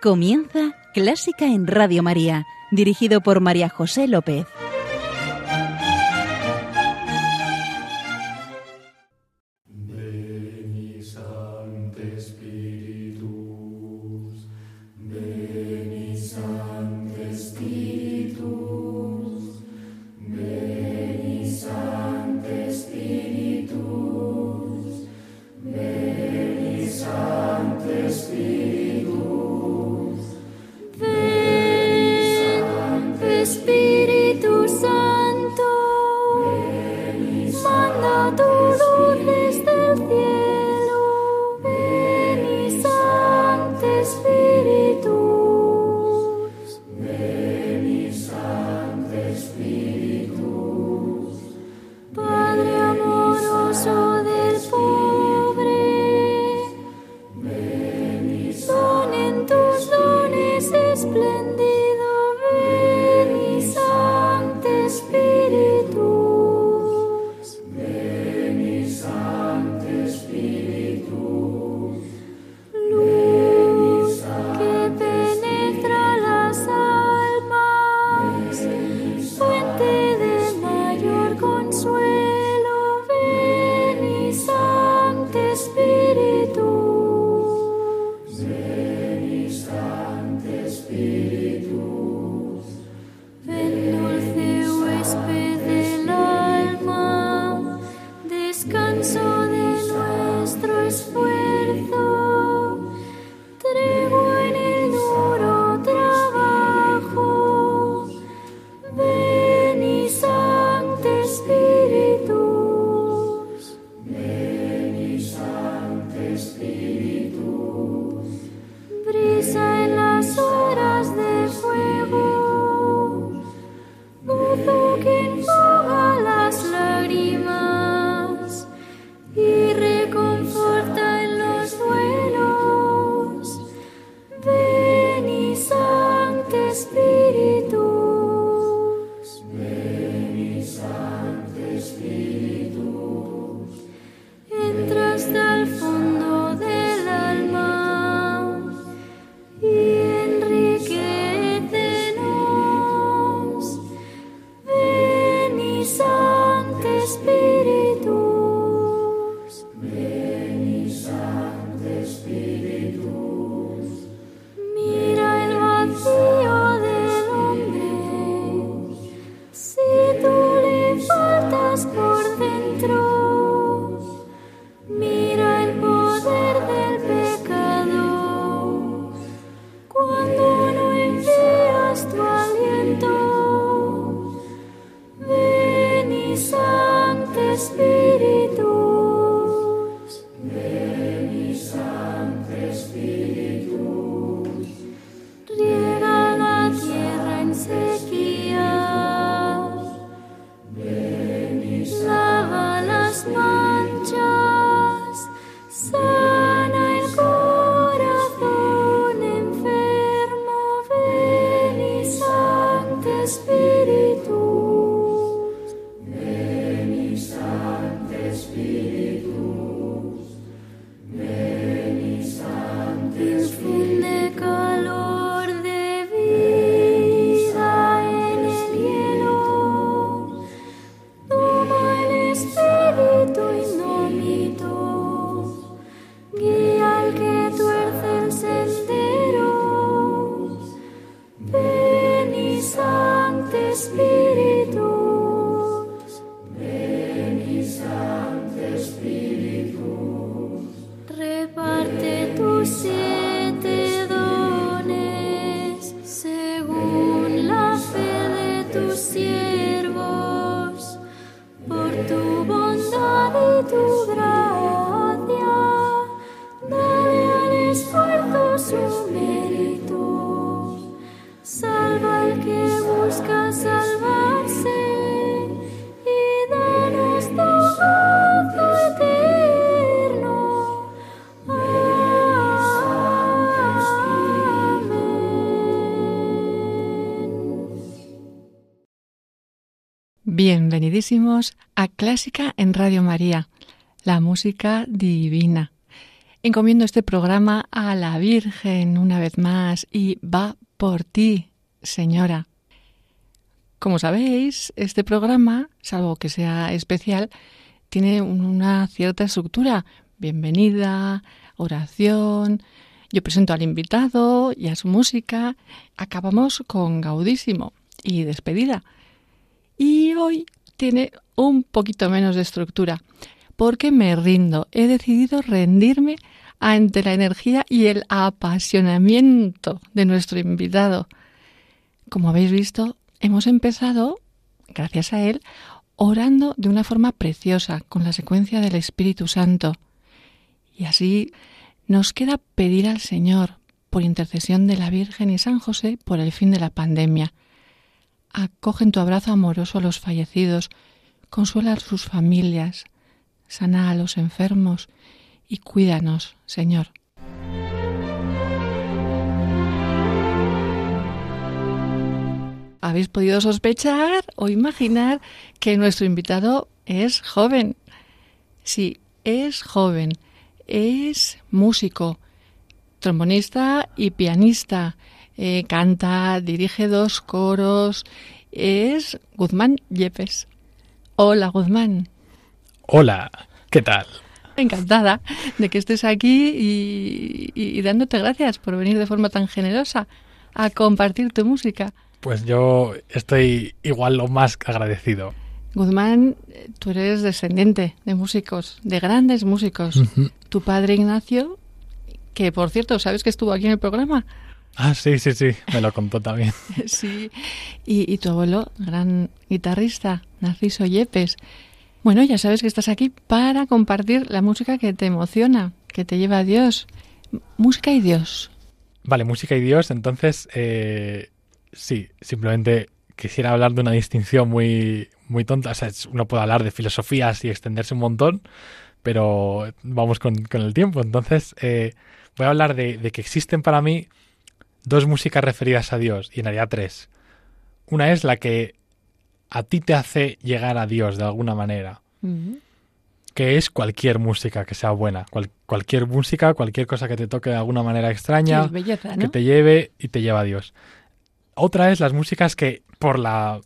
Comienza Clásica en Radio María, dirigido por María José López. so A Clásica en Radio María, la música divina. encomiendo este programa a la Virgen una vez más y va por ti, señora. Como sabéis, este programa, salvo que sea especial, tiene una cierta estructura. Bienvenida, oración, yo presento al invitado y a su música. Acabamos con Gaudísimo y despedida. Y hoy tiene un poquito menos de estructura, porque me rindo. He decidido rendirme ante la energía y el apasionamiento de nuestro invitado. Como habéis visto, hemos empezado, gracias a él, orando de una forma preciosa, con la secuencia del Espíritu Santo. Y así nos queda pedir al Señor, por intercesión de la Virgen y San José, por el fin de la pandemia. Acoge en tu abrazo amoroso a los fallecidos, consuela a sus familias, sana a los enfermos y cuídanos, Señor. habéis podido sospechar o imaginar que nuestro invitado es joven. Sí, es joven, es músico, trombonista y pianista. Eh, canta, dirige dos coros. Es Guzmán Yepes. Hola, Guzmán. Hola, ¿qué tal? Encantada de que estés aquí y, y dándote gracias por venir de forma tan generosa a compartir tu música. Pues yo estoy igual lo más agradecido. Guzmán, tú eres descendiente de músicos, de grandes músicos. Tu padre Ignacio, que por cierto, ¿sabes que estuvo aquí en el programa? Ah, sí, sí, sí, me lo contó también. sí, y, y, tu abuelo, gran guitarrista, Narciso Yepes. Bueno, ya sabes que estás aquí para compartir la música que te emociona, que te lleva a Dios. Música y Dios. Vale, música y Dios, entonces eh, sí, simplemente quisiera hablar de una distinción muy, muy tonta. O sea, uno puede hablar de filosofías y extenderse un montón, pero vamos con, el tiempo. Entonces, eh, voy a hablar de, que existen para mí dos músicas referidas a Dios, y en realidad tres. Una es la que a ti te hace llegar a Dios de alguna manera. Que es cualquier música que sea buena. cualquier música, cualquier cosa que te toque de alguna manera extraña, que te lleve y te lleva a Dios. Otra es las músicas que por la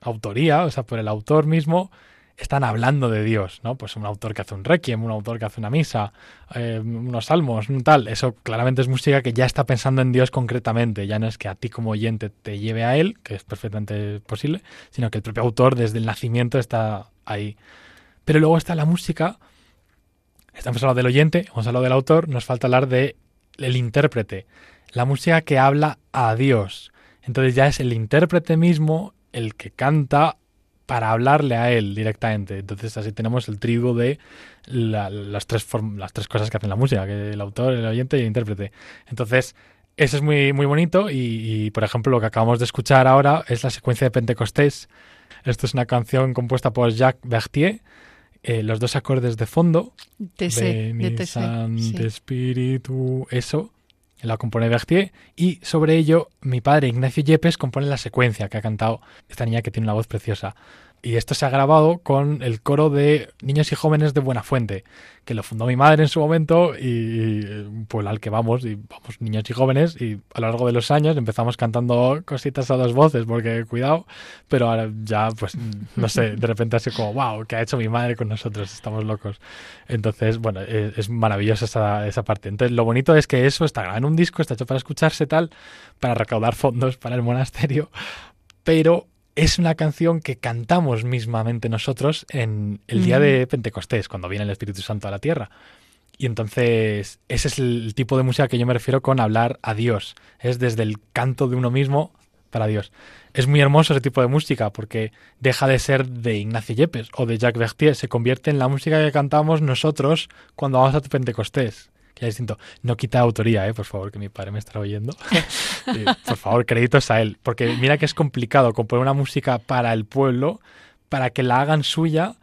autoría, o sea, por el autor mismo, están hablando de Dios, ¿no? Pues un autor que hace un requiem, un autor que hace una misa, eh, unos salmos, un tal. Eso claramente es música que ya está pensando en Dios concretamente. Ya no es que a ti como oyente te lleve a él, que es perfectamente posible, sino que el propio autor desde el nacimiento está ahí. Pero luego está la música. Estamos hablando del oyente, hemos hablado del autor, nos falta hablar de el intérprete. La música que habla a Dios. Entonces ya es el intérprete mismo el que canta para hablarle a él directamente. Entonces así tenemos el trigo de las, tres las tres cosas que hacen la música, que el autor, el oyente y el intérprete. Entonces, eso es muy, muy bonito y, por ejemplo, lo que acabamos de escuchar ahora es la secuencia de Pentecostés. Esto es una canción compuesta por Jacques Berthier. Eh, los dos acordes de fondo, de, de Espíritu, eso, la compone Berthier, y sobre ello mi padre Ignacio Yepes compone la secuencia que ha cantado esta niña que tiene una voz preciosa. Y esto se ha grabado con el coro de niños y jóvenes de Buena Fuente, que lo fundó mi madre en su momento y pues al que vamos, y vamos niños y jóvenes, y a lo largo de los años empezamos cantando cositas a dos voces, porque cuidado, pero ahora ya, pues, no sé, de repente así como, wow, ¿qué ha hecho mi madre con nosotros? Estamos locos. Entonces, bueno, es, es maravillosa esa, esa parte. Entonces, lo bonito es que eso está en un disco, está hecho para escucharse tal, para recaudar fondos para el monasterio, pero es una canción que cantamos mismamente nosotros en el día de Pentecostés, cuando viene el Espíritu Santo a la tierra. Y entonces ese es el tipo de música que yo me refiero con hablar a Dios. Es desde el canto de uno mismo para Dios. Es muy hermoso ese tipo de música porque deja de ser de Ignacio Yepes o de Jacques Berthier, se convierte en la música que cantamos nosotros cuando vamos a Pentecostés ya distinto. No quita autoría, ¿eh? por favor, que mi padre me está oyendo. por favor, créditos a él. Porque mira que es complicado componer una música para el pueblo, para que la hagan suya.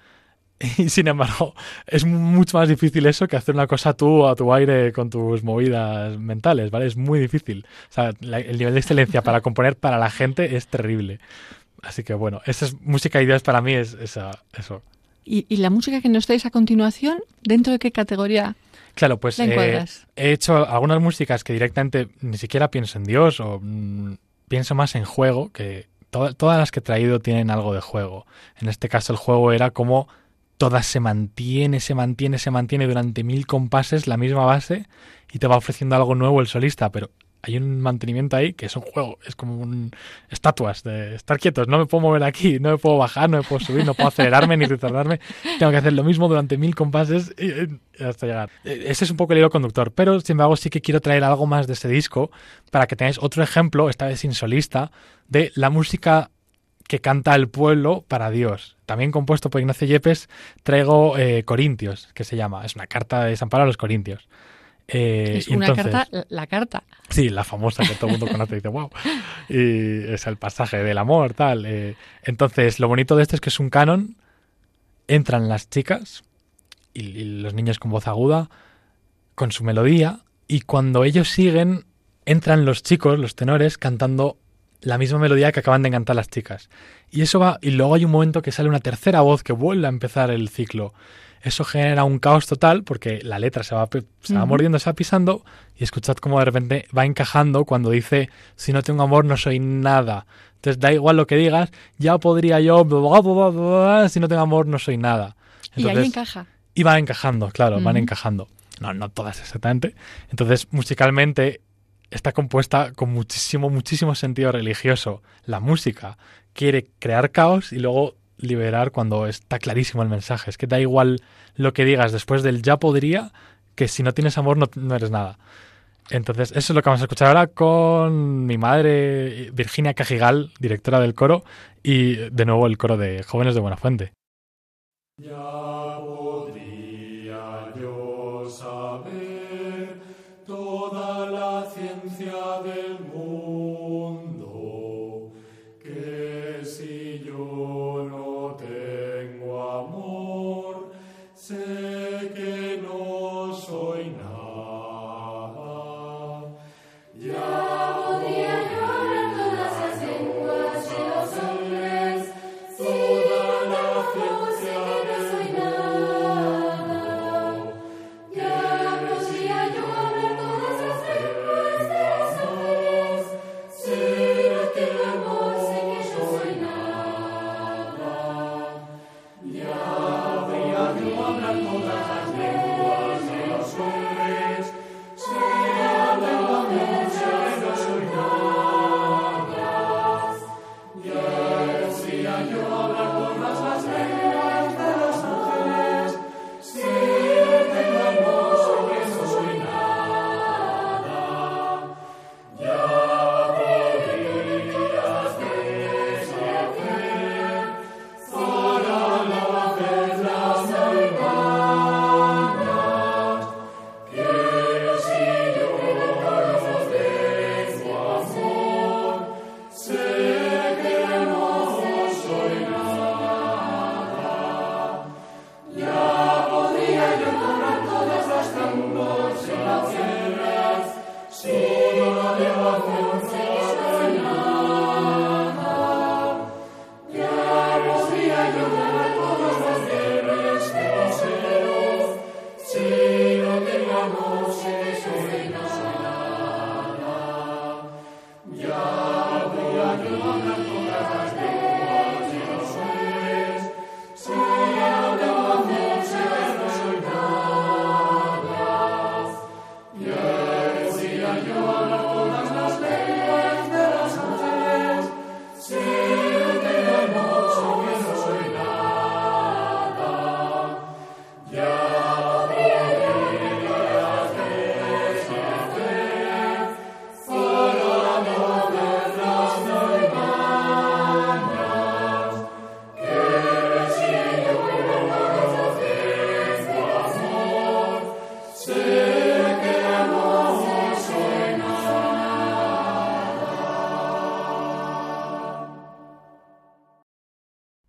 Y sin embargo, es mucho más difícil eso que hacer una cosa tú a tu aire con tus movidas mentales, ¿vale? Es muy difícil. O sea, el nivel de excelencia para componer para la gente es terrible. Así que bueno, esa es música ideas para mí, es eso. ¿Y, ¿Y la música que nos dais a continuación, dentro de qué categoría Claro, pues eh, he hecho algunas músicas que directamente ni siquiera pienso en Dios o mm, pienso más en juego, que to- todas las que he traído tienen algo de juego. En este caso el juego era como todas se mantiene, se mantiene, se mantiene durante mil compases la misma base y te va ofreciendo algo nuevo el solista, pero hay un mantenimiento ahí que es un juego, es como un estatuas de estar quietos, no me puedo mover aquí, no me puedo bajar, no me puedo subir, no puedo acelerarme ni retardarme, tengo que hacer lo mismo durante mil compases y, y hasta llegar. Eh, Ese es un poco el hilo conductor, pero sin embargo sí que quiero traer algo más de ese disco para que tengáis otro ejemplo, esta vez sin solista, de la música que canta el pueblo para Dios. También compuesto por Ignacio Yepes, traigo eh, Corintios, que se llama. Es una carta de San Pablo a los Corintios. Eh, es una entonces- carta, la- la carta. Sí, la famosa que todo el mundo conoce y dice, wow. Y es el pasaje del amor, tal. eh. Entonces, lo bonito de esto es que es un canon. Entran las chicas y, y los niños con voz aguda, con su melodía, y cuando ellos siguen, entran los chicos, los tenores, cantando la misma melodía que acaban de cantar las chicas. Y eso va, y luego hay un momento que sale una tercera voz que vuelve a empezar el ciclo. Eso genera un caos total porque la letra se va, se va Ujú. mordiendo, se va pisando y escuchad cómo de repente va encajando cuando dice si no tengo amor no soy nada. Entonces da igual lo que digas, ya podría yo, bla, bla, bla, si no tengo amor no soy nada. y ahí Entonces, encaja. y van encajando, claro, van Ujú. encajando. No, no todas exactamente. Entonces, musicalmente está compuesta con muchísimo, muchísimo sentido religioso. La música quiere crear caos y luego liberar cuando está clarísimo el mensaje. Es que da igual lo que digas después del ya podría, que si no tienes amor no, no eres nada. Entonces, eso es lo que vamos a escuchar ahora con mi madre, Virginia Cajigal, directora del coro, y de nuevo el coro de Jóvenes de Buenafuente. Mundo,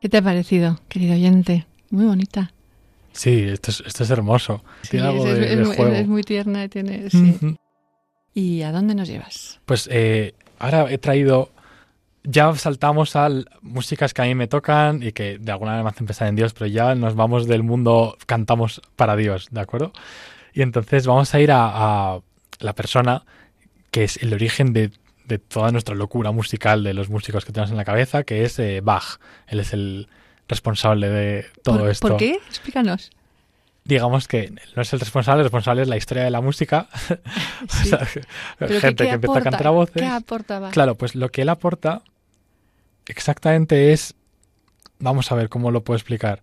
¿Qué te ha parecido, querido oyente? Muy bonita. Sí, esto es, esto es hermoso. Sí, Tiene algo es, de, es- de es muy- juego. es muy tierna y tiene... sí. ¿Y a dónde nos llevas? Pues eh, ahora he traído. Ya saltamos a músicas que a mí me tocan y que de alguna manera me hacen pensar en Dios, pero ya nos vamos del mundo, cantamos para Dios, ¿de acuerdo? Y entonces vamos a ir a, a la persona que es el origen de, de, toda nuestra locura musical de los músicos que tenemos en la cabeza, que es eh, Bach. Él es el responsable de todo ¿Por, esto. ¿Por qué? Explícanos. Digamos que no es el responsable, el responsable es la historia de la música. Sí. o sea, gente ¿qué que empieza a cantar a voces. ¿Qué aporta Bach? Claro, pues lo que él aporta exactamente es, vamos a ver cómo lo puedo explicar.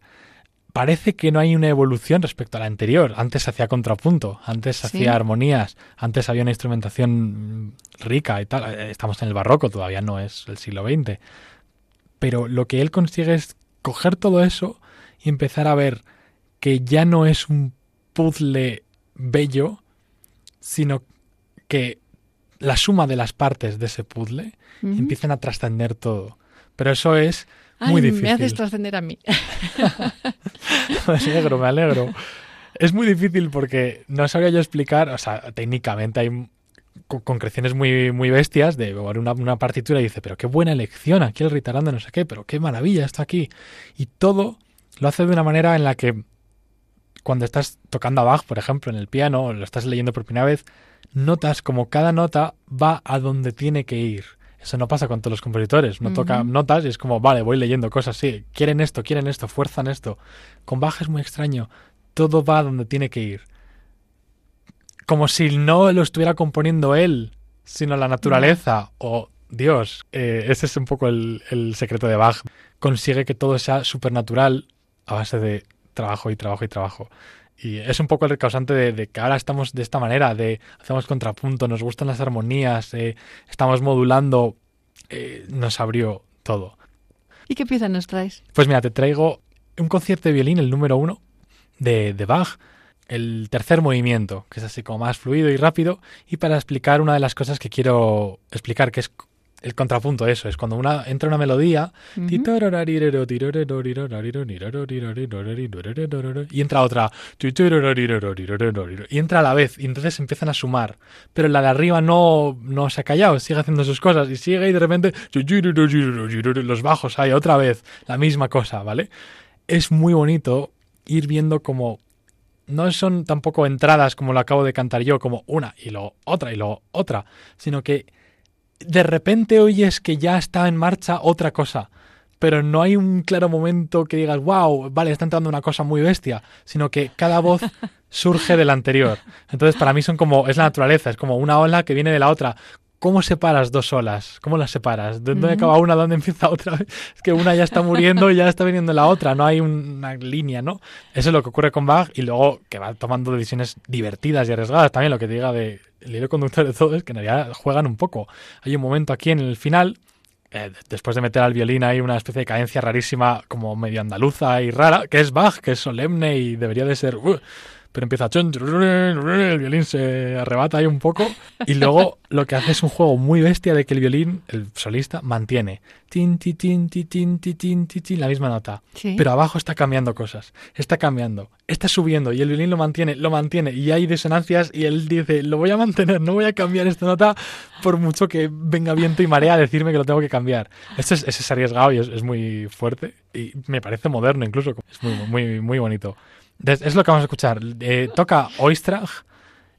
Parece que no hay una evolución respecto a la anterior. Antes se hacía contrapunto, antes se Sí. hacía armonías, antes había una instrumentación rica y tal. Eh, Estamos en el barroco, todavía no es el siglo XX. Pero lo que él consigue es coger todo eso y empezar a ver que ya no es un puzzle bello, sino que la suma de las partes de ese puzzle Ujú. empiezan a trascender todo. Pero eso es Ay, muy Me difícil. haces trascender a mí. me alegro, me alegro. Es muy difícil porque no sabría yo explicar, o sea, técnicamente hay co- concreciones muy, muy bestias de una, una partitura y dice, pero qué buena elección aquí el ritarando no sé qué, pero qué maravilla está aquí. Y todo lo hace de una manera en la que cuando estás tocando a Bach, por ejemplo, en el piano, o lo estás leyendo por primera vez, notas como cada nota va a donde tiene que ir. Eso no pasa con todos los compositores. No toca notas y es como, vale, voy leyendo cosas, sí, quieren esto, quieren esto, fuerzan esto. Con Bach es muy extraño. Todo va donde tiene que ir. Como si no lo estuviera componiendo él, sino la naturaleza o Dios. Eh, ese es un poco el, el secreto de Bach. Consigue que todo sea supernatural a base de trabajo y trabajo y trabajo. Y es un poco el causante de, de que ahora estamos de esta manera, de hacemos contrapunto, nos gustan las armonías, eh, estamos modulando, eh, nos abrió todo. ¿Y qué pieza nos traes? Pues mira, te traigo un concierto de violín, el número uno, de, de Bach, el tercer movimiento, que es así como más fluido y rápido, y para explicar una de las cosas que quiero explicar, que es el contrapunto de eso, es cuando una, entra una melodía y entra otra y entra a la vez y entonces empiezan a sumar. Pero la de arriba no, no se ha callado sigue haciendo sus cosas y sigue y de repente los bajos hay otra vez la misma cosa vale es muy bonito ir viendo como no son tampoco entradas como lo acabo de cantar yo como una y luego otra y luego otra sino que de repente oyes que ya está en marcha otra cosa, pero no hay un claro momento que digas, wow, vale, está entrando una cosa muy bestia, sino que cada voz surge de la anterior. Entonces, para mí son como, es la naturaleza, es como una ola que viene de la otra. ¿Cómo separas dos olas? ¿Cómo las separas? ¿De dónde Ujú. acaba una? ¿Dónde empieza otra? Es que una ya está muriendo y ya está viniendo la otra. No hay un- una línea, ¿no? Eso es lo que ocurre con Bach y luego que va tomando decisiones divertidas y arriesgadas. También lo que te diga de el hilo conductor de todo es que en realidad juegan un poco. Hay un momento aquí en el final, eh, después de meter al violín hay una especie de cadencia rarísima como medio andaluza y rara, que es Bach, que es solemne y debería de ser... uh, pero empieza el violín se arrebata ahí un poco y luego lo que hace es un juego muy bestia de que el violín, el solista, mantiene tin, ti, tin, ti, tin, ti, tin, ti, tin, la misma nota. Sí. Pero abajo está cambiando cosas, está cambiando, está subiendo y el violín lo mantiene, lo mantiene y hay disonancias y él dice, lo voy a mantener, no voy a cambiar esta nota por mucho que venga viento y marea a decirme que lo tengo que cambiar. Esto es, es arriesgado y es, es muy fuerte y me parece moderno incluso, es muy, muy, muy bonito. Es lo que vamos a escuchar. Eh, toca Oistrach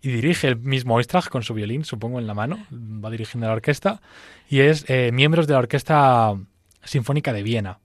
y dirige el mismo Oistrach con su violín, supongo, en la mano. Va dirigiendo la orquesta y es eh, miembros de la Orquesta Sinfónica de Viena.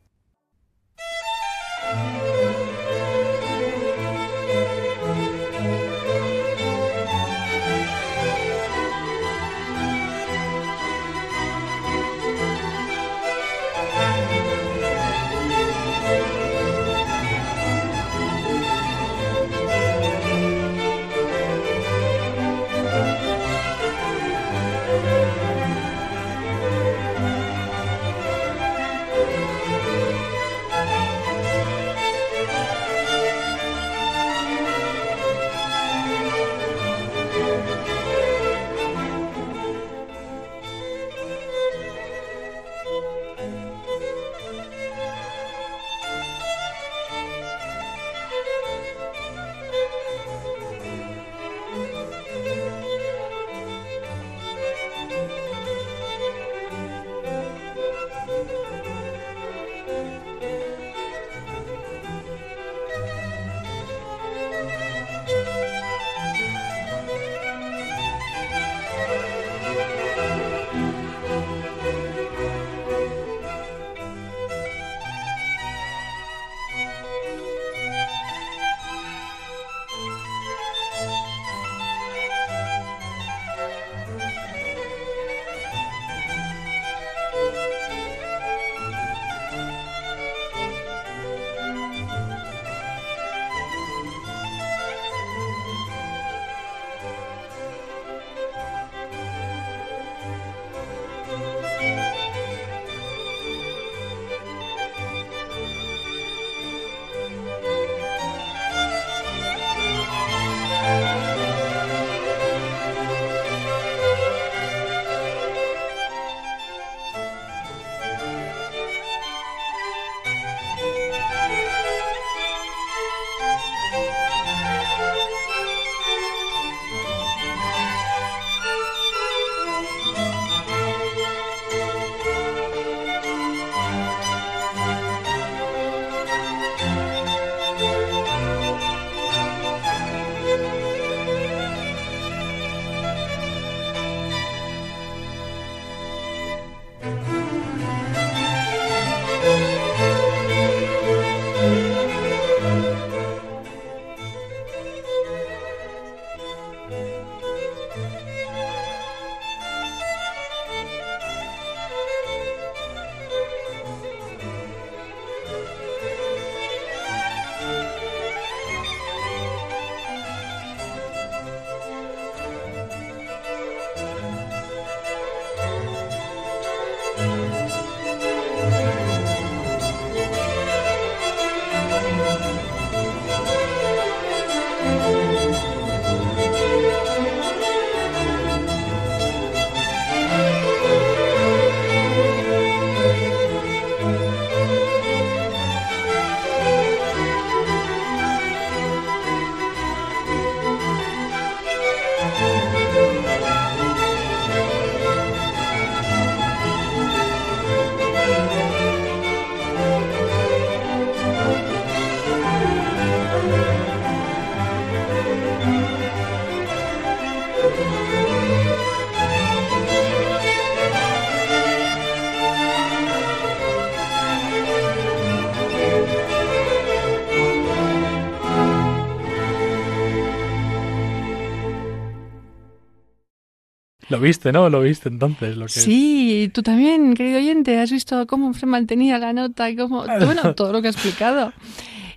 Lo viste, ¿no? Lo viste entonces. Lo que... Sí, tú también, querido oyente, has visto cómo se mantenía la nota y cómo, bueno, todo lo que ha explicado.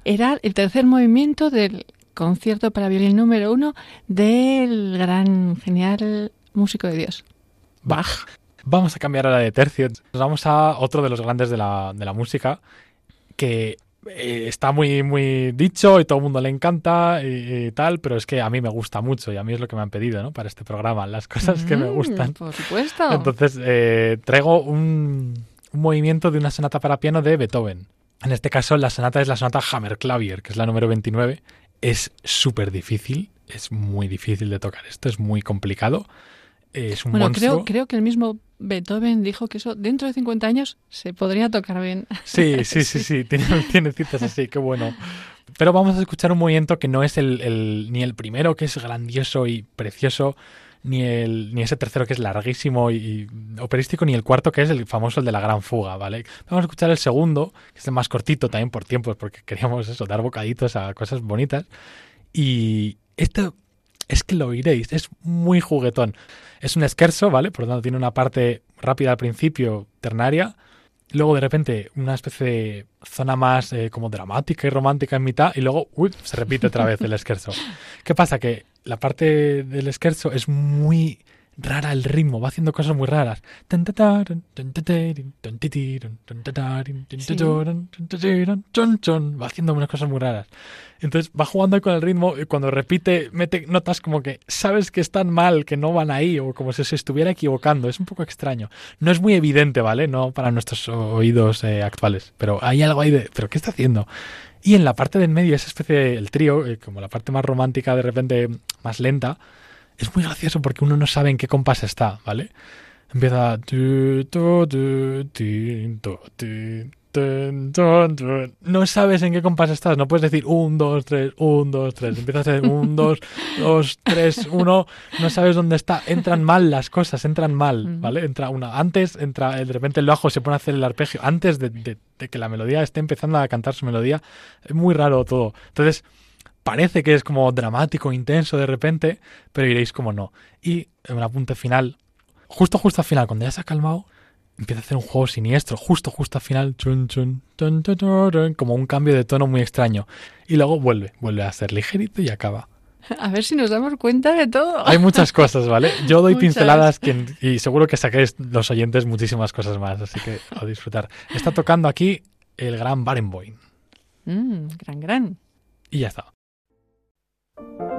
Era el tercer movimiento del concierto para violín número uno del gran, genial músico de Dios, Bach. Vamos a cambiar ahora de tercio. Nos vamos a otro de los grandes de la, de la música que eh, está muy, muy dicho y todo el mundo le encanta y, tal, pero es que a mí me gusta mucho y a mí es lo que me han pedido ¿no? para este programa, las cosas que me Mm, gustan. Por supuesto. Entonces eh, traigo un, un movimiento de una sonata para piano de Beethoven. En este caso la sonata es la sonata Hammerklavier, que es la número 29. Es súper difícil, es muy difícil de tocar esto, es muy complicado. Es un bueno, monstruo. creo, creo que el mismo Beethoven dijo que eso dentro de 50 años se podría tocar bien. Sí, sí, sí, sí, tiene, tiene citas así, qué bueno. Pero vamos a escuchar un movimiento que no es el, el- ni el primero, que es grandioso y precioso, ni, el, ni ese tercero, que es larguísimo y, y operístico, ni el cuarto, que es el famoso, el de la gran fuga, ¿vale? Vamos a escuchar el segundo, que es el más cortito también por tiempos, porque queríamos eso, dar bocaditos a cosas bonitas. Y esto es que lo oiréis, es muy juguetón. Es un esquerzo, ¿vale? Por lo tanto, tiene una parte rápida al principio, ternaria, luego de repente una especie de zona más eh, como dramática y romántica en mitad y luego uy, se repite otra vez el esquerzo. ¿Qué pasa? Que la parte del esquerzo es muy rara el ritmo, va haciendo cosas muy raras. Va haciendo unas cosas muy raras. Entonces va jugando con el ritmo y cuando repite, mete notas como que sabes que están mal, que no van ahí, o como si se estuviera equivocando. Es un poco extraño. No es muy evidente, ¿vale? No para nuestros oídos eh, actuales. Pero hay algo ahí de. ¿Pero qué está haciendo? Y en la parte del medio, esa especie de. El trío, eh, como la parte más romántica, de repente más lenta, es muy gracioso porque uno no sabe en qué compás está, ¿vale? Empieza. No sabes en qué compás estás, no puedes decir un, dos, tres, un, dos, tres. Empiezas a decir un, dos, dos, tres, uno. No sabes dónde está. Entran mal las cosas, entran mal, Ujú. ¿vale? Entra una. Antes, entra de repente el bajo se pone a hacer el arpegio. Antes de, de- de que la melodía esté empezando a cantar su melodía. Es muy raro todo. Entonces, parece que es como dramático, intenso de repente, pero diréis como no. Y en un apunte final, justo justo al final, cuando ya se ha calmado, empieza a hacer un juego siniestro, justo justo al final, chun, chun, como un cambio de tono muy extraño. Y luego vuelve, vuelve a ser ligerito y acaba. A ver si nos damos cuenta de todo. Hay muchas cosas, ¿vale? Yo doy Muchas. pinceladas que- y seguro que saquéis los oyentes muchísimas cosas más, así que a disfrutar. Está tocando aquí el gran Barenboim. Mm, gran, gran. Y ya está. Bye.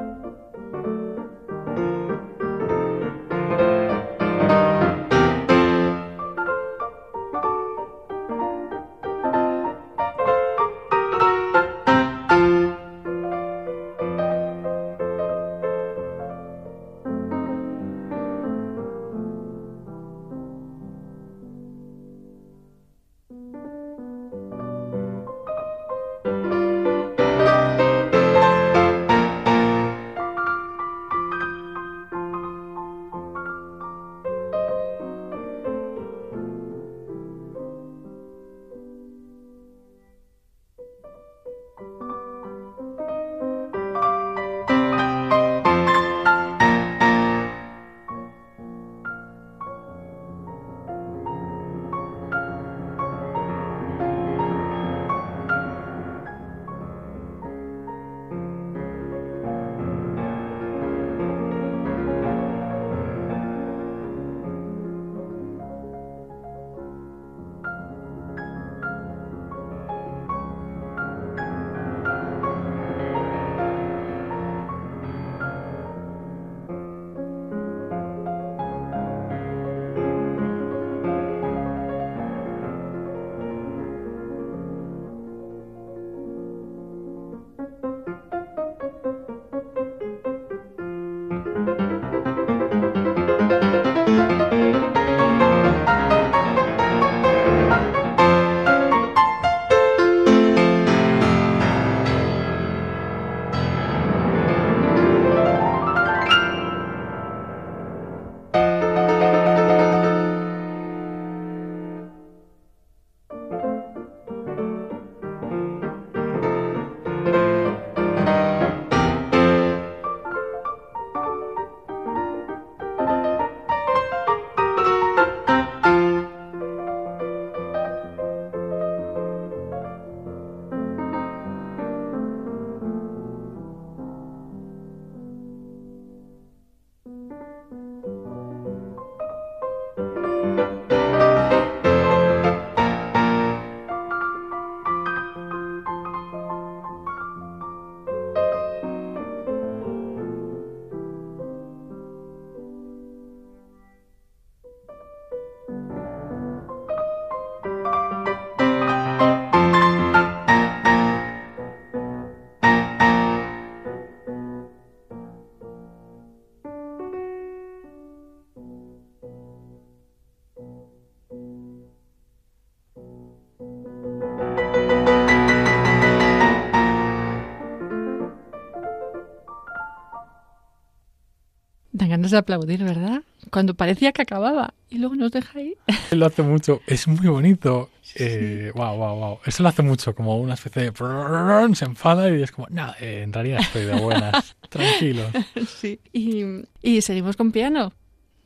Ganas de aplaudir, ¿verdad? Cuando parecía que acababa y luego nos deja ahí. Lo hace mucho, es muy bonito. Eh, wow, wow, wow. Eso lo hace mucho, como una especie de... Se enfada y es como, nada, eh, en realidad estoy de buenas, tranquilo. Sí. Y, y seguimos con piano.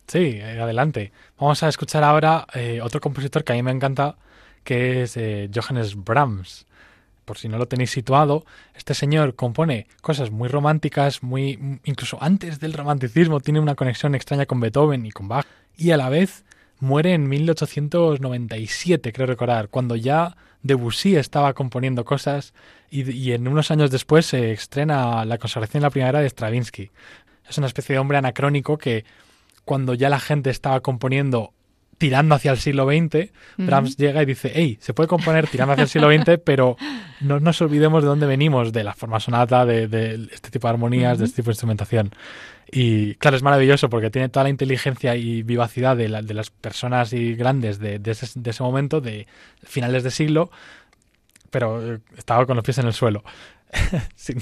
Sí, adelante. Vamos a escuchar ahora eh, otro compositor que a mí me encanta, que es Johannes Brahms. Por si no lo tenéis situado, este señor compone cosas muy románticas, muy incluso antes del romanticismo, tiene una conexión extraña con Beethoven y con Bach, y a la vez muere en 1897, creo recordar, cuando ya Debussy estaba componiendo cosas y, y en unos años después se estrena La consagración de la primavera de Stravinsky. Es una especie de hombre anacrónico que cuando ya la gente estaba componiendo tirando hacia el siglo XX, Brahms llega y dice, hey, se puede componer tirando hacia el siglo XX, pero no nos olvidemos de dónde venimos, de la forma sonata, de, de este tipo de armonías, de este tipo de instrumentación. Y claro, es maravilloso porque tiene toda la inteligencia y vivacidad de, la, de las personas y grandes de, de, ese, de ese momento, de finales de siglo, pero eh, estaba con los pies en el suelo. sin,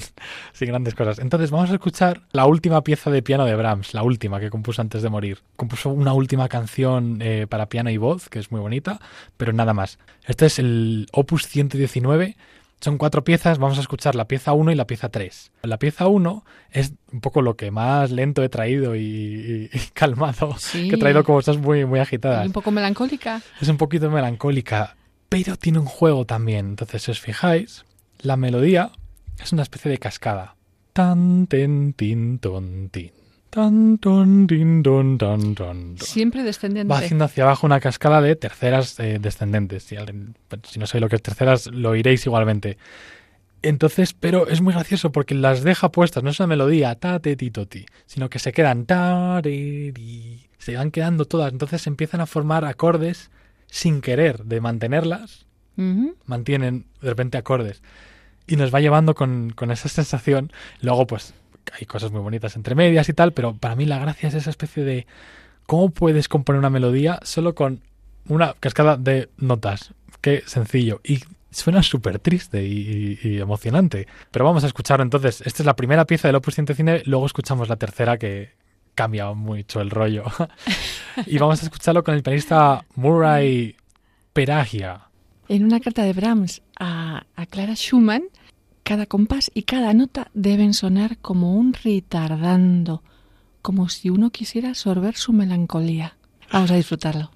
sin, grandes cosas. Entonces vamos a escuchar la última pieza de piano de Brahms, la última que compuso antes de morir. Compuso una última canción eh, para piano y voz, que es muy bonita, pero nada más. Este es el Opus 119. Son cuatro piezas, vamos a escuchar la pieza 1 y la pieza 3. La pieza 1 es un poco lo que más lento he traído y, calmado, Sí. que he traído como estás muy, muy agitadas. Y un poco melancólica. Es un poquito melancólica, pero tiene un juego también. Entonces, si os fijáis, la melodía es una especie de cascada. Tan, ten, tin, ton, tin. Tan, ton, tin, ton, ton, ton, ton. Siempre descendente. Va haciendo hacia abajo una cascada de terceras eh, descendentes. Si, no sabéis lo que es terceras, lo iréis igualmente. Entonces, pero es muy gracioso porque las deja puestas, no es una melodía ta, te, ti, to, ti, sino que se quedan ta, re, ri. se van quedando todas. Entonces empiezan a formar acordes sin querer de mantenerlas, Ujú. mantienen de repente acordes. Y nos va llevando con, con esa sensación. Luego, pues, hay cosas muy bonitas entre medias y tal, pero para mí la gracia es esa especie de cómo puedes componer una melodía solo con una cascada de notas. Qué sencillo. Y suena súper triste y, emocionante. Pero vamos a escucharlo entonces. Esta es la primera pieza del Opus 119, luego escuchamos la tercera que cambia mucho el rollo. y vamos a escucharlo con el pianista Murray Peragia. En una carta de Brahms a, Clara Schumann, cada compás y cada nota deben sonar como un retardando, como si uno quisiera absorber su melancolía. Vamos a disfrutarlo.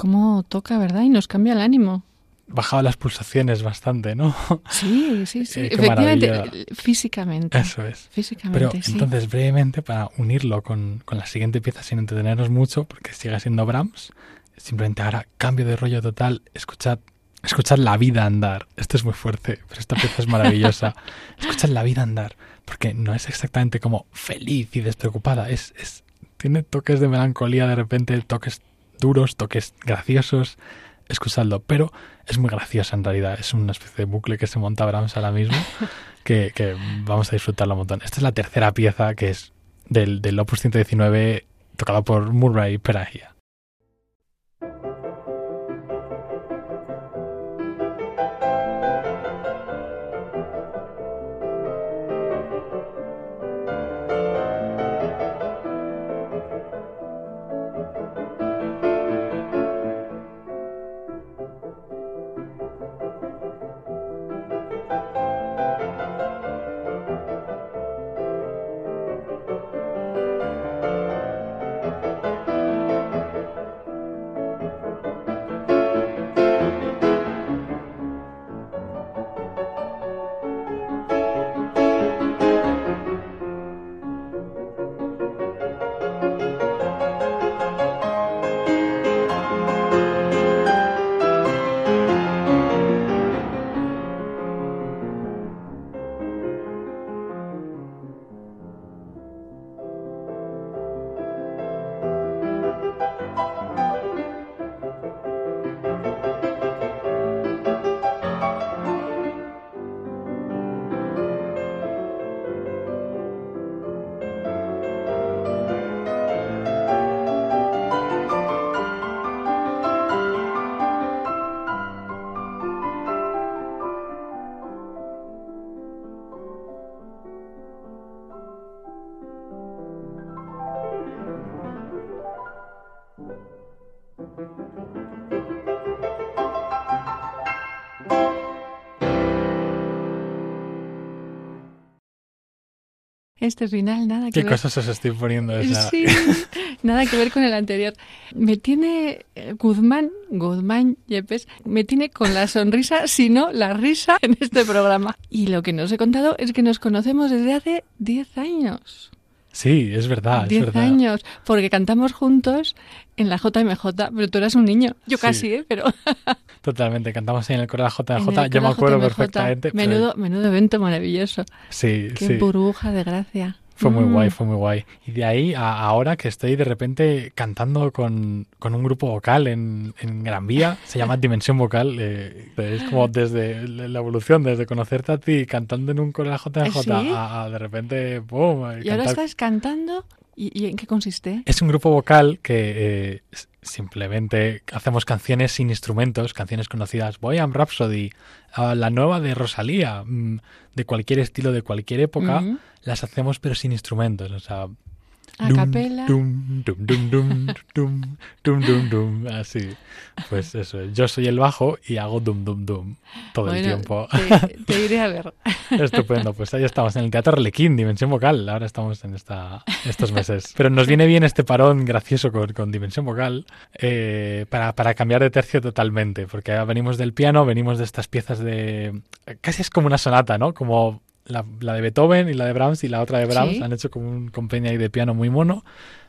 Cómo toca, ¿verdad? Y nos cambia el ánimo. Bajaba las pulsaciones bastante, ¿no? Sí, sí, sí. Eh, Efectivamente, maravilla. físicamente. Eso es. Físicamente, Pero sí. entonces, brevemente, para unirlo con, con la siguiente pieza sin entretenernos mucho, porque sigue siendo Brahms, simplemente ahora cambio de rollo total, escuchad, escuchad la vida andar. Esto es muy fuerte, pero esta pieza es maravillosa. escuchad la vida andar, porque no es exactamente como feliz y despreocupada, es, es, tiene toques de melancolía de repente, toques duros, toques graciosos. Escuchadlo, pero es muy graciosa en realidad. Es una especie de bucle que se monta Brahms ahora mismo que, que vamos a disfrutarlo un montón. Esta es la tercera pieza que es del, del Opus 119 tocado por Murray Peragia. Este final nada que ¿Qué ver. cosas os estoy poniendo? Esa? Sí, nada que ver con el anterior. Me tiene eh, Guzmán, Guzmán Yepes, me tiene con la sonrisa, si no la risa en este programa. Y lo que no os he contado es que nos conocemos desde hace 10 años. Sí, es verdad, es 10 verdad. años, porque cantamos juntos en la JMJ, pero tú eras un niño. Yo Sí. casi, ¿eh? Pero Totalmente, cantamos en el coro de la JMJ, yo me acuerdo JMJ. perfectamente. pero- Menudo, menudo evento maravilloso. Sí, Qué sí. burbuja de gracia. Fue muy Mm. guay, fue muy guay. Y de ahí a ahora que estoy de repente cantando con, con un grupo vocal en, en Gran Vía, se llama Dimensión Vocal, eh, es como desde la evolución, desde conocerte a ti cantando en un de la JMJ ¿Sí? a, a de repente, ¡pum! Y ahora cantar estás cantando. ¿Y, y en qué consiste? Es un grupo vocal que eh, simplemente hacemos canciones sin instrumentos, canciones conocidas, Bohemian Rhapsody, ah, la nueva de Rosalía, mm, de cualquier estilo, de cualquier época, las hacemos pero sin instrumentos, o sea... A dum, capela. Dum, dum, dum, dum, dum, dum, dum, dum, así. Pues eso, yo soy el bajo y hago dum, dum, dum todo el tiempo. Te, te iré a ver. Estupendo, pues ahí estamos en el Teatro Arlequín, Dimensión Vocal. Ahora estamos en esta, estos meses. Pero nos viene bien este parón gracioso con, con Dimensión Vocal eh, para, para cambiar de tercio totalmente, porque venimos del piano, venimos de estas piezas de... Casi es como una sonata, ¿no? Como la, la de Beethoven y la de Brahms y la otra de Brahms. Sí. Han hecho como un compendio ahí de piano muy mono.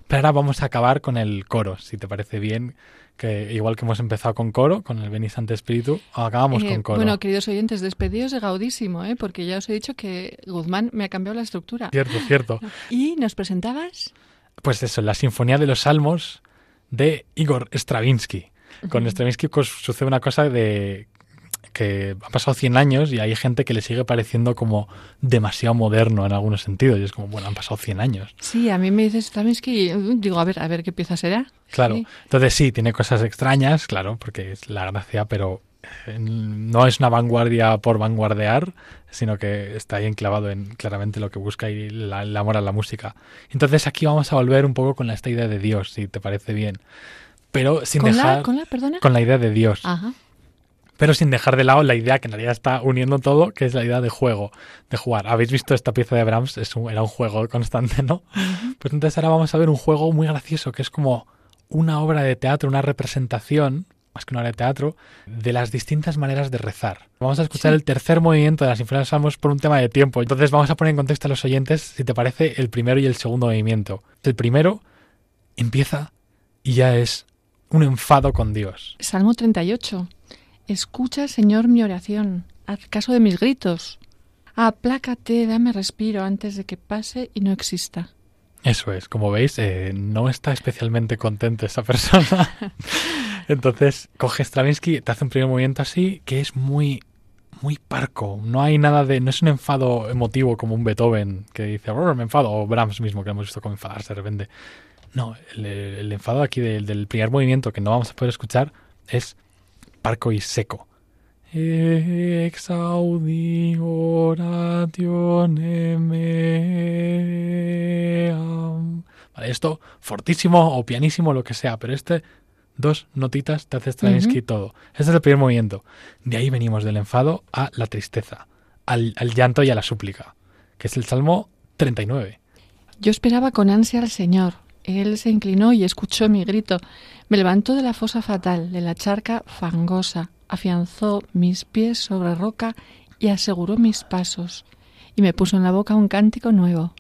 Pero ahora vamos a acabar con el coro, si te parece bien. Que igual que hemos empezado con coro, con el Veni Santo Espíritu, acabamos Eh, con coro. Bueno, queridos oyentes, despedidos de Gaudísimo, ¿eh? porque ya os he dicho que Guzmán me ha cambiado la estructura. Cierto, cierto. ¿Y nos presentabas? Pues eso, la Sinfonía de los Salmos de Igor Stravinsky. Con Stravinsky pues, sucede una cosa de que han pasado 100 años y hay gente que le sigue pareciendo como demasiado moderno en algunos sentidos. Y es como, bueno, han pasado 100 años. Sí, a mí me dices Stravinsky, y, digo, a ver, a ver qué pieza será. Claro. Sí. Entonces sí, tiene cosas extrañas, claro, porque es la gracia, pero eh, no es una vanguardia por vanguardear, sino que está ahí enclavado en claramente lo que busca y la- el amor a la música. Entonces aquí vamos a volver un poco con esta idea de Dios, si te parece bien. Pero sin ¿Con dejar la, ¿Con la, perdona? con la idea de Dios, Ajá. Pero sin dejar de lado la idea que en realidad está uniendo todo, que es la idea de juego, de jugar. ¿Habéis visto esta pieza de Brahms? Es un- era un juego constante, ¿no? Pues entonces ahora vamos a ver un juego muy gracioso, que es como una obra de teatro, una representación, más que una obra de teatro, de las distintas maneras de rezar. Vamos a escuchar Sí. el tercer movimiento de la Sinfonía Salmos por un tema de tiempo. Entonces vamos a poner en contexto a los oyentes, si te parece, el primero y el segundo movimiento. El primero empieza y ya es un enfado con Dios. Salmo 38. Escucha, Señor, mi oración. Haz caso de mis gritos. Aplácate, dame respiro antes de que pase y no exista. Eso es, como veis, eh, no está especialmente contento esa persona. Entonces, coge Stravinsky, te hace un primer movimiento así, que es muy, muy parco. No hay nada de. No es un enfado emotivo como un Beethoven que dice, "Brr, me enfado, o Brahms mismo, que hemos visto como enfadarse de repente. No, el, el enfado aquí del, del primer movimiento que no vamos a poder escuchar es parco y seco. Exaudi oratione meam. Vale, esto fortísimo o pianísimo, lo que sea, pero este dos notitas te hace Stravinsky Ujú. todo. Este es el primer movimiento. De ahí venimos del enfado a la tristeza, al, al llanto y a la súplica, que es el Salmo 39. Yo esperaba con ansia al Señor. Él se inclinó y escuchó mi grito. Me levantó de la fosa fatal, de la charca fangosa, afianzó mis pies sobre roca y aseguró mis pasos. Y me puso en la boca un cántico nuevo.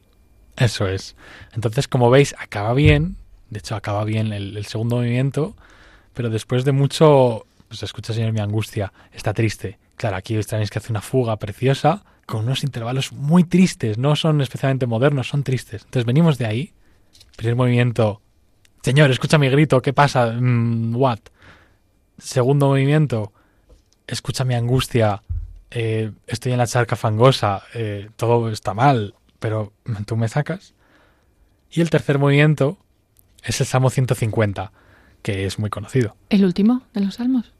Eso es. Entonces, como veis, acaba bien. De hecho, acaba bien el, segundo movimiento. Pero después de mucho. Pues escucha, señor, mi angustia. Está triste. Claro, aquí tenéis que hacer una fuga preciosa. Con unos intervalos muy tristes. No son especialmente modernos, son tristes. Entonces, venimos de ahí. Primer movimiento. Señor, escucha mi grito. ¿Qué pasa? Mm, what? Segundo movimiento. Escucha mi angustia. eh, estoy en la charca fangosa. eh, todo está mal pero tú me sacas. Y el tercer movimiento es el Salmo 150, que es muy conocido. ¿El último de los salmos?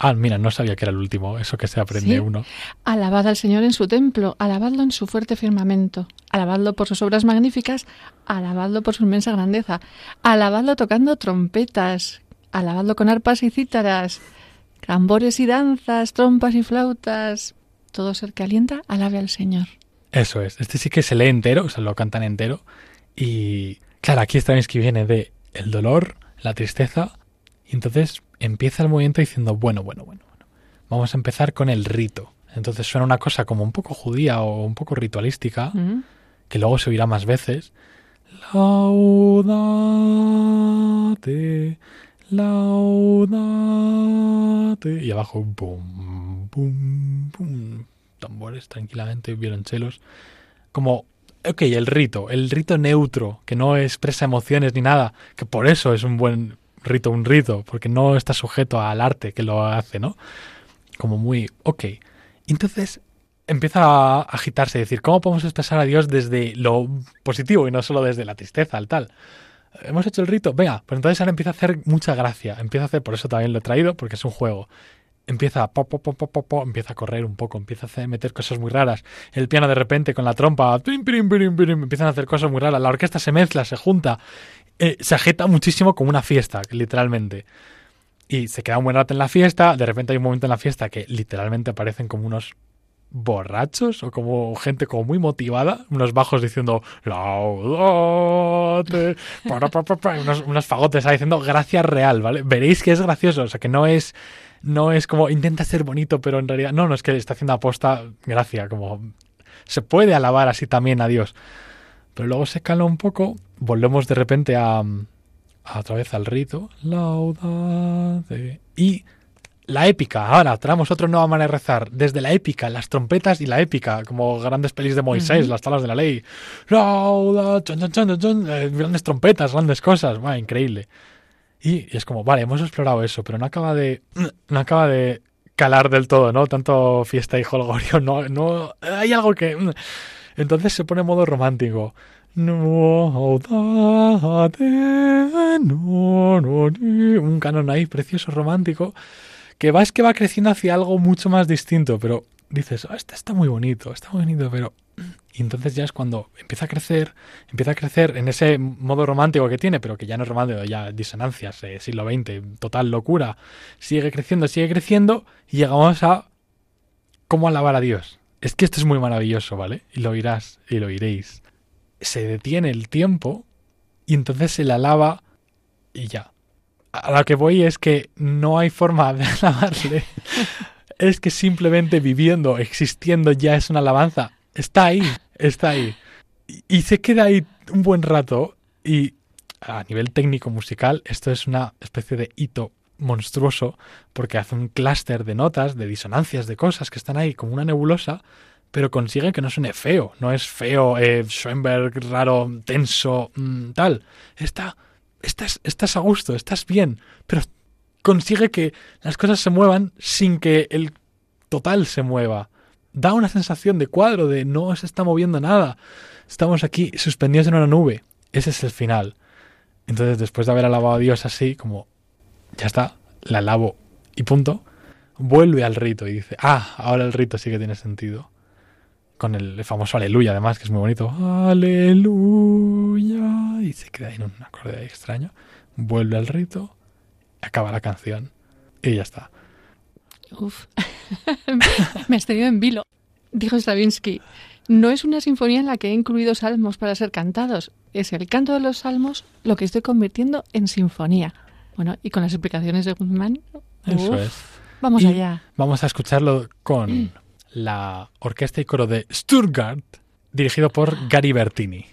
Ah, mira, no sabía que era el último, eso que se aprende Sí. uno. Alabad al Señor en su templo, alabadlo en su fuerte firmamento, alabadlo por sus obras magníficas, alabadlo por su inmensa grandeza, alabadlo tocando trompetas, alabadlo con arpas y cítaras, tambores y danzas, trompas y flautas. Todo ser que alienta, alabe al Señor. Eso es, este sí que se lee entero, o sea, lo cantan entero. Y claro, aquí Stravinsky viene de el dolor, la tristeza, y entonces empieza el movimiento diciendo, bueno, bueno, bueno, bueno, vamos a empezar con el rito. Entonces suena una cosa como un poco judía o un poco ritualística, ¿Mm? que luego se oirá más veces. Laudate, laudate. Y abajo, boom, boom, boom. Tambores tranquilamente, violonchelos. Como, ok, el rito, el rito neutro, que no expresa emociones ni nada, que por eso es un buen rito, un rito, porque no está sujeto al arte que lo hace, ¿no? Como muy, ok. Entonces empieza a agitarse decir, ¿cómo podemos expresar a Dios desde lo positivo y no solo desde la tristeza, el tal? Hemos hecho el rito, venga, pues entonces ahora empieza a hacer mucha gracia, empieza a hacer, por eso también lo he traído, porque es un juego. Empieza a po, po, po, empieza a correr un poco, empieza a hacer, meter cosas muy raras. El piano de repente con la trompa, pim, empiezan a hacer cosas muy raras. La orquesta se mezcla, se junta, eh, se agita muchísimo como una fiesta, literalmente. Y se queda un buen rato en la fiesta, de repente hay un momento en la fiesta que literalmente aparecen como unos borrachos o como gente como muy motivada, unos bajos diciendo laudate, unos, unos fagotes diciendo gracia real, ¿vale? Veréis que es gracioso, o sea que no es no es como intenta ser bonito, pero en realidad no, no es que está haciendo aposta gracia, como se puede alabar así también a Dios. Pero luego se calma un poco, volvemos de repente a, a otra vez al rito, laudate y la épica, ahora traemos otra nueva manera de rezar, desde la épica, las trompetas y la épica, como grandes pelis de Moisés, las tablas de la ley, Lauda, chon, chon, chon, chon, eh, grandes trompetas, grandes cosas, va, increíble. Y, y es como, vale, hemos explorado eso, pero no acaba de, no acaba de calar del todo, ¿no? Tanto fiesta y holgorio, no, no, hay algo que. Entonces se pone en modo romántico. Un canon ahí precioso, romántico, que va es que va creciendo hacia algo mucho más distinto, pero dices, ah, este está muy bonito, está muy bonito, pero... Y entonces ya es cuando empieza a crecer, empieza a crecer en ese modo romántico que tiene, pero que ya no es romántico, ya disonancias, eh, siglo XX, total locura, sigue creciendo, sigue creciendo, y llegamos a cómo alabar a Dios. Es que esto es muy maravilloso, ¿vale? Y lo oirás y lo oiréis. Se detiene el tiempo y entonces se le alaba y ya. a lo que voy es que no hay forma de alabarle. es que simplemente viviendo, existiendo ya es una alabanza. Está ahí, está ahí. Y, y se queda ahí un buen rato y a nivel técnico musical esto es una especie de hito monstruoso porque hace un clúster de notas, de disonancias, de cosas que están ahí como una nebulosa, pero consigue que no suene feo. No es feo, eh, Schoenberg raro, tenso, mm, tal. Está, estás, estás a gusto, estás bien, pero consigue que las cosas se muevan sin que el total se mueva. Da una sensación de cuadro, de no se está moviendo nada. Estamos aquí suspendidos en una nube. Ese es el final. Entonces, después de haber alabado a Dios así, como ya está, la alabo y punto, vuelve al rito y dice, ah, ahora el rito sí que tiene sentido. Con el famoso aleluya, además, que es muy bonito. Aleluya. Y se queda en un acorde extraño. Vuelve al rito, acaba la canción y ya está. Uf, me has tenido en vilo. Dijo Stravinsky, no es una sinfonía en la que he incluido salmos para ser cantados, es el canto de los salmos lo que estoy convirtiendo en sinfonía. Bueno, y con las explicaciones de Guzmán, Eso uf, es. vamos Y allá. Vamos a escucharlo con la orquesta y coro de Stuttgart, dirigido por Gary Bertini.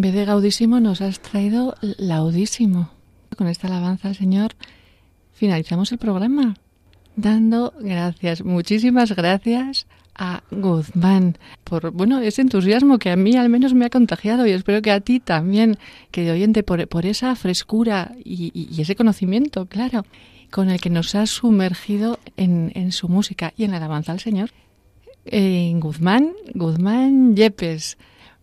En vez de gaudísimo nos has traído laudísimo. Con esta alabanza al Señor finalizamos el programa dando gracias, muchísimas gracias a Guzmán por bueno ese entusiasmo que a mí al menos me ha contagiado y espero que a ti también, querido oyente, por, por esa frescura y, ese conocimiento, claro, con el que nos has sumergido en, su música y en la alabanza al Señor. En Guzmán, Guzmán Yepes,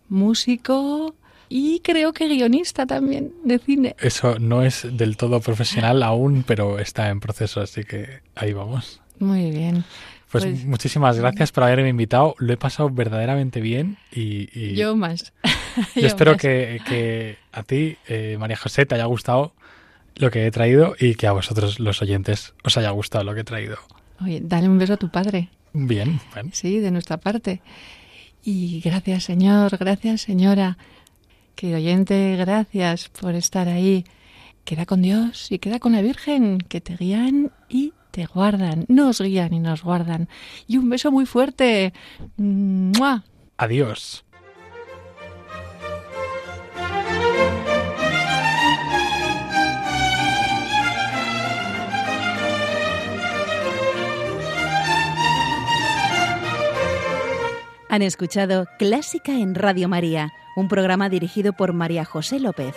músico, y creo que guionista también de cine. Eso no es del todo profesional aún, pero está en proceso, así que ahí vamos. Muy bien. Pues, pues muchísimas gracias por haberme invitado. Lo he pasado verdaderamente bien y... yo más. yo, espero Que, a ti, eh, María José, te haya gustado lo que he traído y que a vosotros, los oyentes, os haya gustado lo que he traído. Oye, dale un beso a tu padre. Bien, Sí, de nuestra parte. Y gracias, señor, gracias, señora. Querido oyente, gracias por estar ahí. Queda con Dios y queda con la Virgen, que te guían y te guardan, nos guían y nos guardan. Y un beso muy fuerte. ¡Mua! Adiós. Han escuchado Clásica en Radio María, un programa dirigido por María José López.